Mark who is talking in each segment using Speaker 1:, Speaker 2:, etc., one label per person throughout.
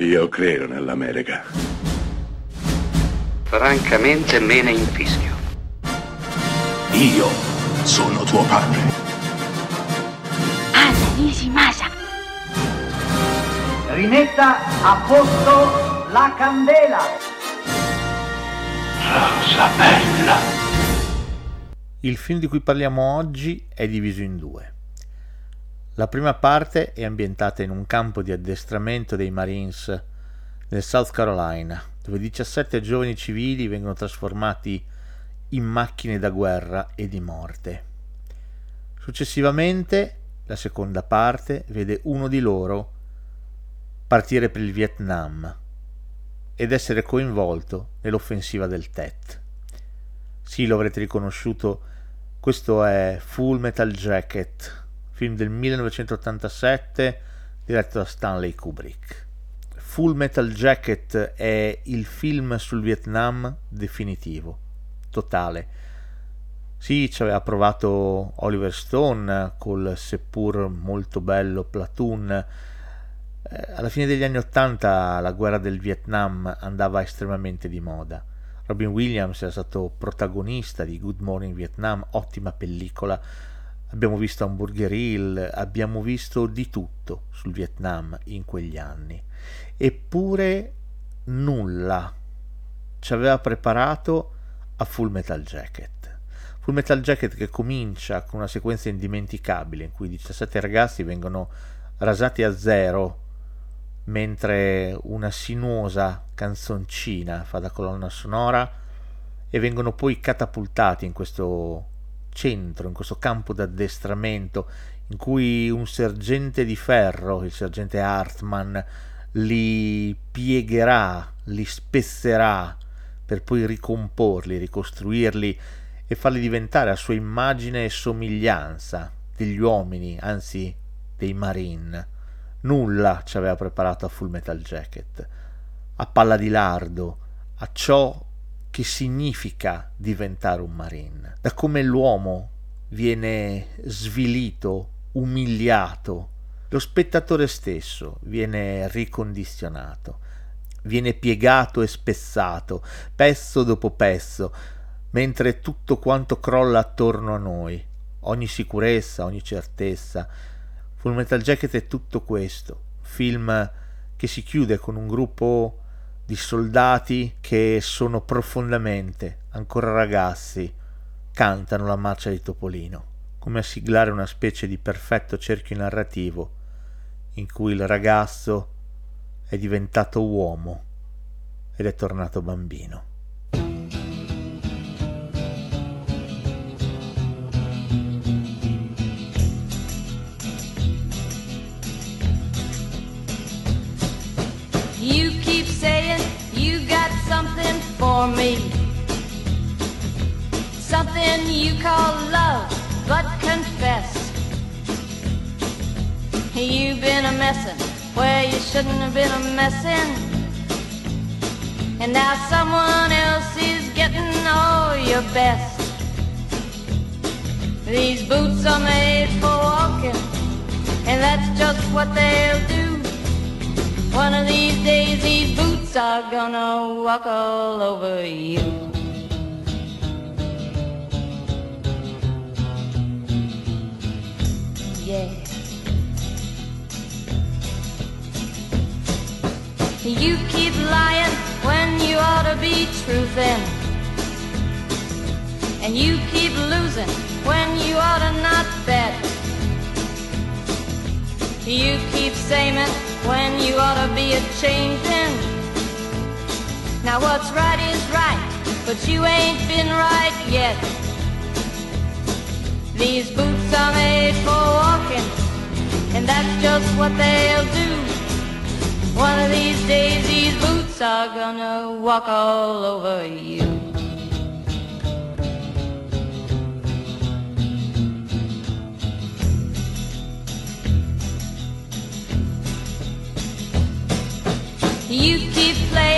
Speaker 1: Io credo nell'America.
Speaker 2: Francamente me ne infischio.
Speaker 3: Io sono tuo padre.
Speaker 4: Anna Nishimasa.
Speaker 5: Rimetta a posto la candela.
Speaker 1: Rosa bella.
Speaker 6: Il film di cui parliamo oggi è diviso in due. La prima parte è ambientata in un campo di addestramento dei Marines nel South Carolina, dove 17 giovani civili vengono trasformati in macchine da guerra e di morte. Successivamente, la seconda parte vede uno di loro partire per il Vietnam ed essere coinvolto nell'offensiva del Tet. Sì, lo avrete riconosciuto, questo è Full Metal Jacket, film del 1987 diretto da Stanley Kubrick. Full Metal Jacket è il film sul Vietnam definitivo, totale. Sì, ci aveva provato Oliver Stone col seppur molto bello Platoon. Eh, alla fine degli anni Ottanta la guerra del Vietnam andava estremamente di moda. Robin Williams era stato protagonista di Good Morning Vietnam, ottima pellicola abbiamo visto Hamburger Hill, abbiamo visto di tutto sul Vietnam in quegli anni. Eppure nulla ci aveva preparato a Full Metal Jacket. Full Metal Jacket che comincia con una sequenza indimenticabile in cui 17 ragazzi vengono rasati a zero mentre una sinuosa canzoncina fa da colonna sonora e vengono poi catapultati in questo centro, in questo campo d'addestramento in cui un sergente di ferro, il sergente Hartman, li piegherà, li spesserà per poi ricomporli, ricostruirli e farli diventare a sua immagine e somiglianza degli uomini, anzi dei marine. Nulla ci aveva preparato a Full Metal Jacket, a palla di lardo, a ciò che significa diventare un marine, da come l'uomo viene svilito, umiliato, lo spettatore stesso viene ricondizionato, viene piegato e spezzato, pezzo dopo pezzo, mentre tutto quanto crolla attorno a noi, ogni sicurezza, ogni certezza. Full Metal Jacket è tutto questo, film che si chiude con un gruppo di soldati che sono profondamente ancora ragazzi, cantano la marcia di Topolino, come a siglare una specie di perfetto cerchio narrativo in cui il ragazzo è diventato uomo ed è tornato bambino.
Speaker 7: for me. Something you call love, but confess. You've been a messin' where you shouldn't have been a messin'. And now someone else is getting all your best. These boots are made for walking, and that's just what they'll do. One of these days are gonna walk all over you. Yeah. You keep lying when you ought to be truthing. And you keep losing when you ought to not bet. You keep saying when you ought to be a changing. Now what's right is right, but you ain't been right yet. These boots are made for walking, and that's just what they'll do. One of these days these boots are gonna walk all over you. You keep playing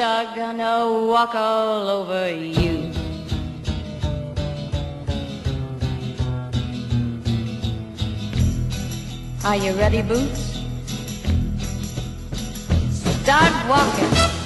Speaker 7: dog gonna walk all over you. Are you ready, Boots? Start walking.